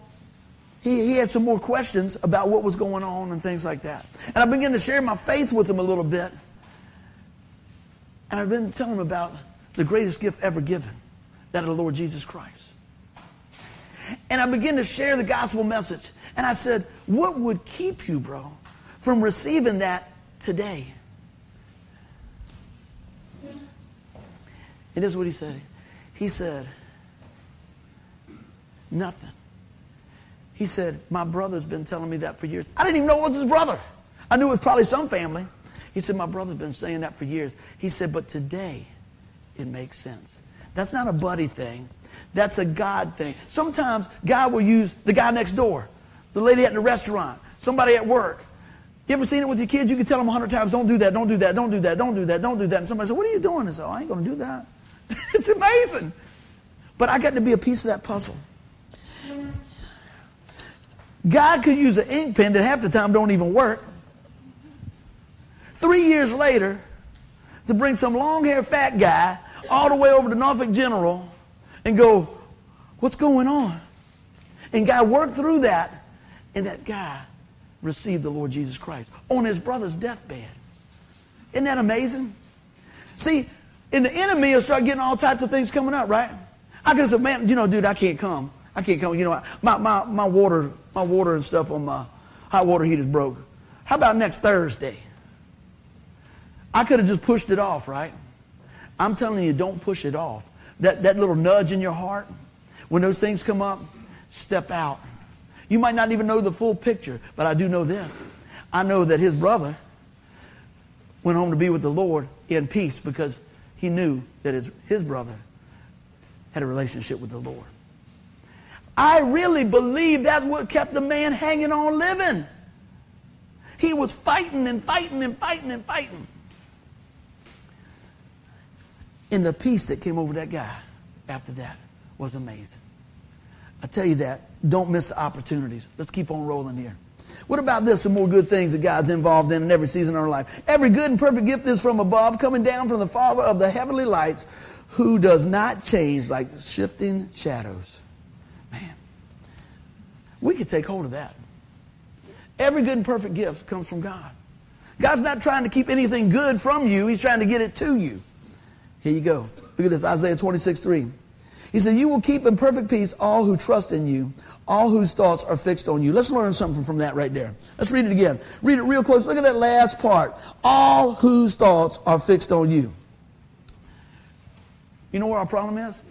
he, he had some more questions about what was going on and things like that. And I began to share my faith with him a little bit. And I've been telling him about the greatest gift ever given, that of the Lord Jesus Christ. And I began to share the gospel message. And I said, What would keep you, bro, from receiving that today? And this is what he said. He said, Nothing. He said, My brother's been telling me that for years. I didn't even know it was his brother. I knew it was probably some family. He said, My brother's been saying that for years. He said, But today, it makes sense. That's not a buddy thing. That's a God thing. Sometimes God will use the guy next door, the lady at the restaurant, somebody at work. You ever seen it with your kids? You can tell them a hundred times, don't do that, don't do that, don't do that, don't do that, don't do that. And somebody says, what are you doing? I say, oh, I ain't going to do that. it's amazing. But I got to be a piece of that puzzle. God could use an ink pen that half the time don't even work. Three years later, to bring some long haired fat guy all the way over to Norfolk General and go, What's going on? And God worked through that, and that guy received the Lord Jesus Christ on his brother's deathbed. Isn't that amazing? See, and the enemy will start getting all types of things coming up, right? I could say, man, you know, dude, I can't come. I can't come. You know, my, my, my water, my water and stuff on my hot water heater's broke. How about next Thursday? I could have just pushed it off, right? I'm telling you, don't push it off. That, that little nudge in your heart, when those things come up, step out. You might not even know the full picture, but I do know this. I know that his brother went home to be with the Lord in peace because he knew that his, his brother had a relationship with the Lord. I really believe that's what kept the man hanging on living. He was fighting and fighting and fighting and fighting. And the peace that came over that guy after that was amazing. I tell you that. Don't miss the opportunities. Let's keep on rolling here. What about this? Some more good things that God's involved in in every season of our life. Every good and perfect gift is from above, coming down from the Father of the heavenly lights, who does not change like shifting shadows. Man, we could take hold of that. Every good and perfect gift comes from God. God's not trying to keep anything good from you, He's trying to get it to you. Here you go. Look at this Isaiah 26 3. He said, You will keep in perfect peace all who trust in you, all whose thoughts are fixed on you. Let's learn something from that right there. Let's read it again. Read it real close. Look at that last part. All whose thoughts are fixed on you. You know where our problem is?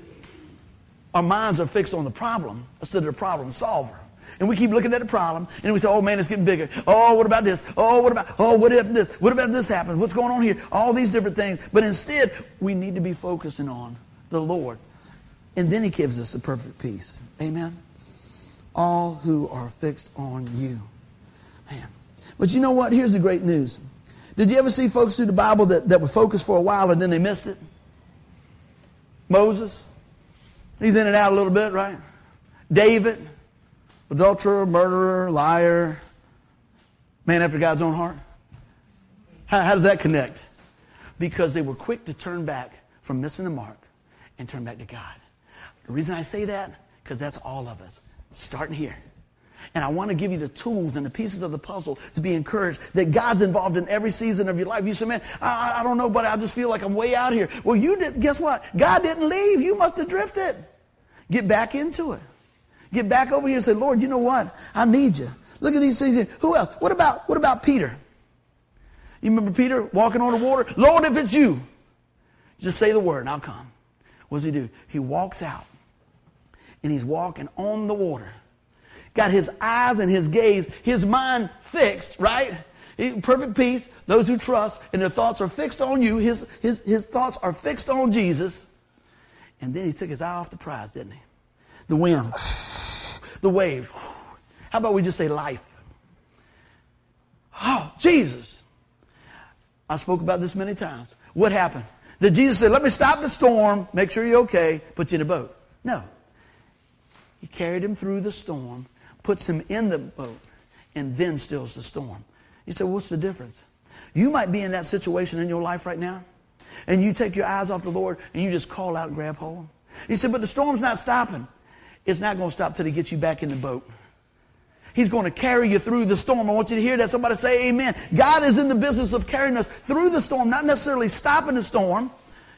Our minds are fixed on the problem instead of the problem solver. And we keep looking at the problem and we say, oh man, it's getting bigger. Oh, what about this? Oh, what about, oh, what if this? What about this happens? What's going on here? All these different things. But instead, we need to be focusing on the Lord. And then he gives us the perfect peace. Amen. All who are fixed on you. Man. But you know what? Here's the great news. Did you ever see folks through the Bible that, that were focused for a while and then they missed it? Moses. He's in and out a little bit, right? David adulterer, murderer, liar, man after God's own heart? How, how, does that connect? Because they were quick to turn back from missing the mark and turn back to God. The reason I say that, because that's all of us, starting here. And I want to give you the tools and the pieces of the puzzle to be encouraged that God's involved in every season of your life. You say, man, I, I don't know, but I just feel like I'm way out here. Well, you did, guess what? God didn't leave. You must have drifted. Get back into it. Get back over here and say, Lord, you know what? I need you. Look at these things here. Who else? What about, what about Peter? You remember Peter walking on the water? Lord, if it's you, just say the word and I'll come. What does he do? He walks out and he's walking on the water. Got his eyes and his gaze, his mind fixed, right? Perfect peace. Those who trust and their thoughts are fixed on you. His, his, his thoughts are fixed on Jesus. And then he took his eye off the prize, didn't he? The wind the wave. How about we just say life? Oh, Jesus. I spoke about this many times. What happened? Did Jesus say, let me stop the storm, make sure you're okay, put you in a boat? No. He carried him through the storm, puts him in the boat, and then stills the storm. You say, what's the difference? You might be in that situation in your life right now, and you take your eyes off the Lord and you just call out and grab hold. He said, but the storm's not stopping. It's not going to stop till he gets you back in the boat. He's going to carry you through the storm. I want you to hear that. Somebody say amen. God is in the business of carrying us through the storm, not necessarily stopping the storm.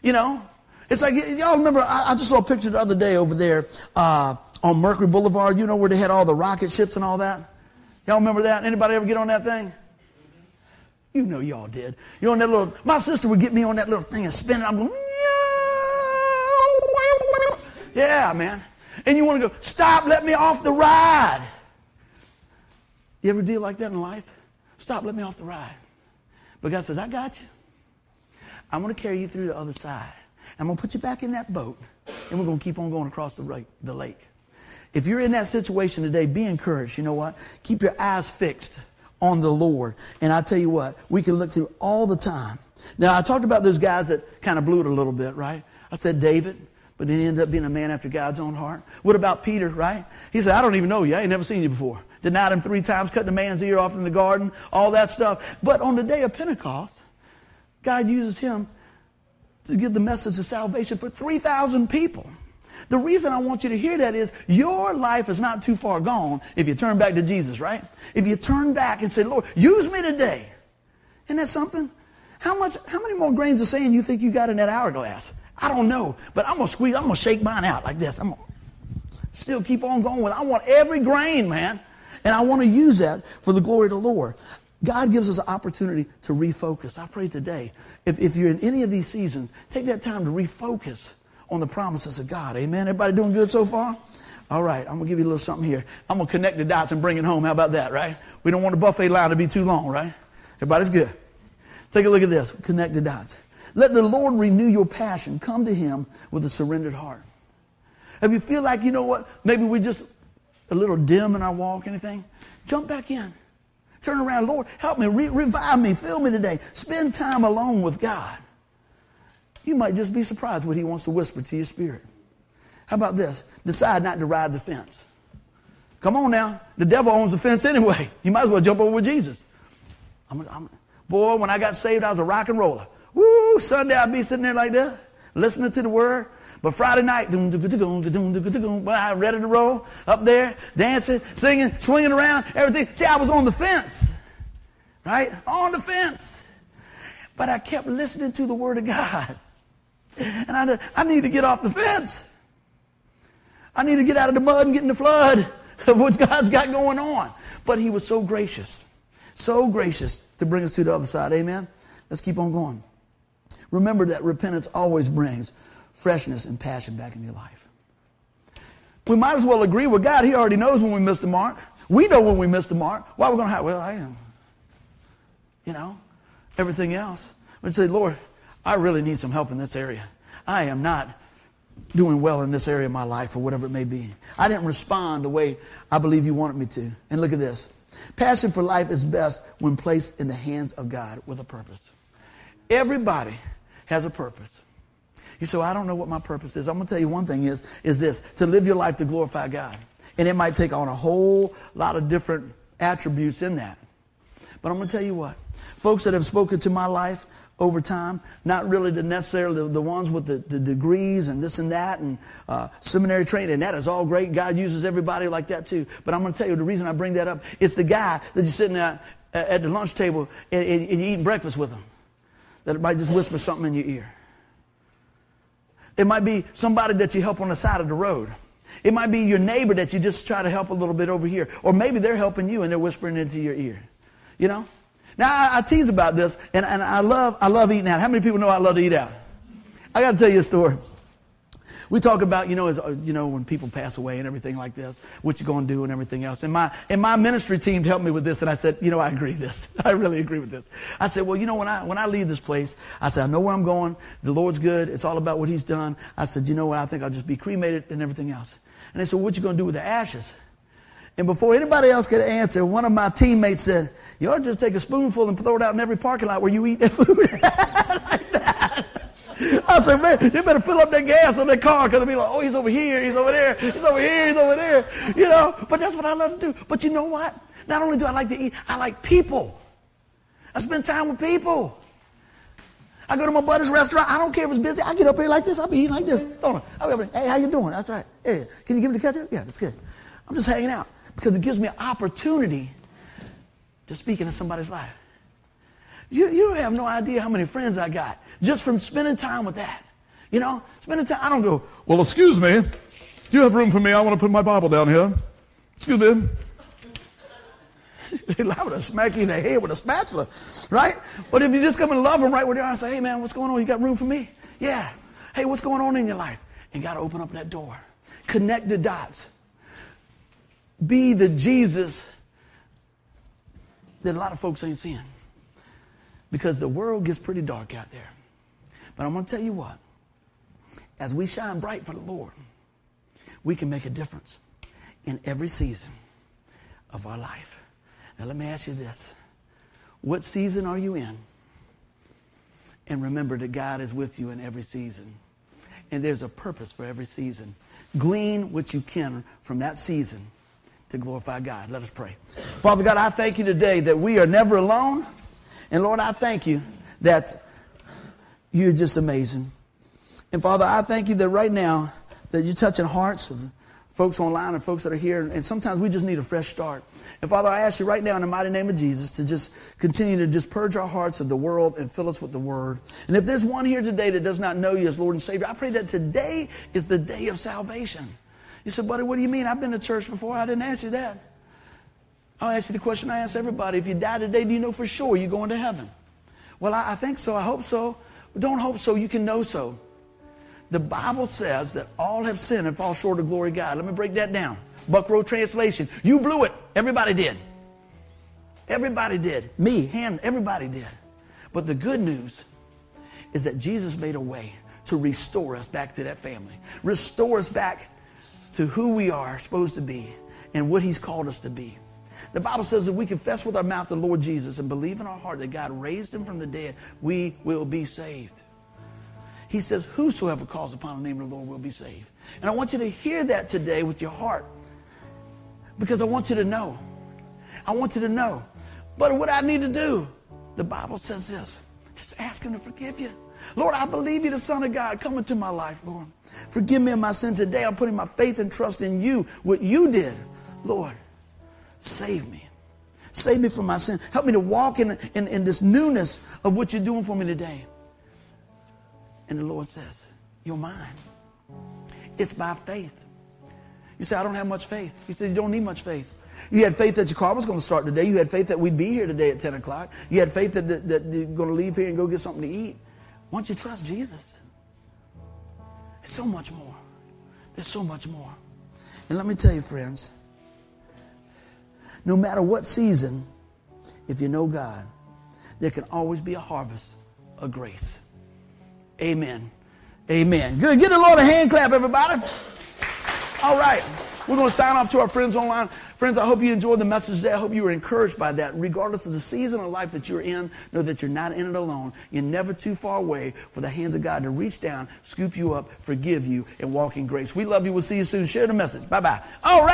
You know, it's like, y'all remember, I, I just saw a picture the other day over there uh, on Mercury Boulevard. You know where they had all the rocket ships and all that? Y'all remember that? Anybody ever get on that thing? You know y'all did. You're on that little, my sister would get me on that little thing and spin it. I'm going, yeah, man and you want to go, stop, let me off the ride. You ever deal like that in life? Stop, let me off the ride. But God says, I got you. I'm going to carry you through the other side. I'm going to put you back in that boat, and we're going to keep on going across the, the lake. If you're in that situation today, be encouraged. You know what? Keep your eyes fixed on the Lord. And I tell you what, we can look through all the time. Now, I talked about those guys that kind of blew it a little bit, right? I said David, but then he ended up being a man after God's own heart. What about Peter, right? He said, I don't even know you. I ain't never seen you before. denied him three times, cut the man's ear off in the garden, all that stuff. But on the day of Pentecost, God uses him to give the message of salvation for 3,000 people. The reason I want you to hear that is your life is not too far gone if you turn back to Jesus, right? If you turn back and say, Lord, use me today. Isn't that something? How much, how many more grains of sand you think you got in that hourglass? I don't know, but I'm gonna squeeze, I'm gonna shake mine out like this. I'm gonna still keep on going with. I want every grain, man. And I want to use that for the glory of the Lord. God gives us an opportunity to refocus. I pray today, if, if you're in any of these seasons, take that time to refocus on the promises of God. Amen. Everybody doing good so far? All right, I'm to give you a little something here. I'm to connect the dots and bring it home. How about that, right? We don't want the buffet line to be too long, right? Everybody's good. Take a look at this. Connect the dots. Let the Lord renew your passion. Come to Him with a surrendered heart. If you feel like, you know what, maybe we're just a little dim in our walk, anything, jump back in. Turn around, Lord, help me, re- revive me, fill me today. Spend time alone with God. You might just be surprised what He wants to whisper to your spirit. How about this? Decide not to ride the fence. Come on now. The devil owns the fence anyway. You might as well jump over with Jesus. I'm, I'm, boy, when I got saved, I was a rock and roller. Woo! Sunday I'd be sitting there like that, listening to the word. But Friday night, I ready to roll up there, dancing, singing, swinging around, everything. See, I was on the fence, right? On the fence. But I kept listening to the Word of God. And I, I need to get off the fence. I need to get out of the mud and get in the flood of what God's got going on. But He was so gracious, so gracious to bring us to the other side. Amen? Let's keep on going. Remember that repentance always brings freshness and passion back in your life. We might as well agree with God. He already knows when we miss the mark. We know when we miss the mark. Why are we going to have, well, I am. You know, everything else. We say, Lord, I really need some help in this area. I am not doing well in this area of my life or whatever it may be. I didn't respond the way I believe you wanted me to. And look at this. Passion for life is best when placed in the hands of God with a purpose. Everybody has a purpose. You say, well, I don't know what my purpose is. I'm going to tell you one thing is, is this, to live your life to glorify God. And it might take on a whole lot of different attributes in that. But I'm going to tell you what. Folks that have spoken to my life over time, not really the necessarily the, ones with the, the, degrees and this and that and uh, seminary training, that is all great. God uses everybody like that too. But I'm going to tell you the reason I bring that up. It's the guy that you're sitting at, at the lunch table and, and you're eating breakfast with him. That might just whisper something in your ear. It might be somebody that you help on the side of the road. It might be your neighbor that you just try to help a little bit over here. Or maybe they're helping you and they're whispering into your ear. You know? Now, I, I tease about this, and, and I, love, I love eating out. How many people know I love to eat out? I got to tell you a story. We talk about, you know, as, uh, you know, when people pass away and everything like this, what you're going to do and everything else. And my, and my ministry team helped me with this, and I said, you know, I agree with this. I really agree with this. I said, well, you know, when I, when I leave this place, I said, I know where I'm going. The Lord's good. It's all about what He's done. I said, you know what? I think I'll just be cremated and everything else. And they said, what you going to do with the ashes? And before anybody else could answer, one of my teammates said, you ought to just take a spoonful and throw it out in every parking lot where you eat that food. like. I said, man, they better fill up that gas on that car because they'll be like, oh, he's over here, he's over there, he's over here, he's over there. You know, but that's what I love to do. But you know what? Not only do I like to eat, I like people. I spend time with people. I go to my buddy's restaurant. I don't care if it's busy. I get up here like this. I'll be eating like this. I'll be up here, hey, how you doing? That's right. Hey, can you give me the ketchup? Yeah, that's good. I'm just hanging out because it gives me an opportunity to speak into somebody's life. You, you have no idea how many friends I got just from spending time with that. You know, spending time. I don't go, well, excuse me. Do you have room for me? I want to put my Bible down here. Excuse me. They're liable to smack you in the head with a spatula, right? But if you just come and love them right where they are and say, hey, man, what's going on? You got room for me? Yeah. Hey, what's going on in your life? And got to open up that door. Connect the dots. Be the Jesus that a lot of folks ain't seeing. Because the world gets pretty dark out there. But I'm going to tell you what. As we shine bright for the Lord, we can make a difference in every season of our life. Now, let me ask you this What season are you in? And remember that God is with you in every season. And there's a purpose for every season. Glean what you can from that season to glorify God. Let us pray. Father God, I thank you today that we are never alone. And Lord, I thank you that you're just amazing. And Father, I thank you that right now that you're touching hearts of folks online and folks that are here. And sometimes we just need a fresh start. And Father, I ask you right now in the mighty name of Jesus to just continue to just purge our hearts of the world and fill us with the word. And if there's one here today that does not know you as Lord and Savior, I pray that today is the day of salvation. You said, buddy, what do you mean? I've been to church before. I didn't ask you that. I'll ask you the question I ask everybody. If you die today, do you know for sure you're going to heaven? Well, I, I think so. I hope so. Don't hope so. You can know so. The Bible says that all have sinned and fall short of glory of God. Let me break that down. Buckroe translation. You blew it. Everybody did. Everybody did. Me, him, everybody did. But the good news is that Jesus made a way to restore us back to that family. Restore us back to who we are supposed to be and what he's called us to be. The Bible says if we confess with our mouth the Lord Jesus and believe in our heart that God raised him from the dead, we will be saved. He says, Whosoever calls upon the name of the Lord will be saved. And I want you to hear that today with your heart because I want you to know. I want you to know. But what I need to do, the Bible says this just ask Him to forgive you. Lord, I believe you're the Son of God. Come into my life, Lord. Forgive me of my sin today. I'm putting my faith and trust in you, what you did. Lord, save me. Save me from my sin. Help me to walk in, in, in this newness of what you're doing for me today. And the Lord says, You're mine. It's by faith. You say, I don't have much faith. He said, You don't need much faith. You had faith that your car was going to start today. You had faith that we'd be here today at 10 o'clock. You had faith that, that, that you're going to leave here and go get something to eat. Why don't you trust Jesus? There's so much more. There's so much more. And let me tell you, friends, no matter what season, if you know God, there can always be a harvest of grace. Amen. Amen. Good. Give the Lord a hand clap, everybody. All right. We're going to sign off to our friends online. Friends, I hope you enjoyed the message today. I hope you were encouraged by that. Regardless of the season of life that you're in, know that you're not in it alone. You're never too far away for the hands of God to reach down, scoop you up, forgive you, and walk in grace. We love you. We'll see you soon. Share the message. Bye bye. All right.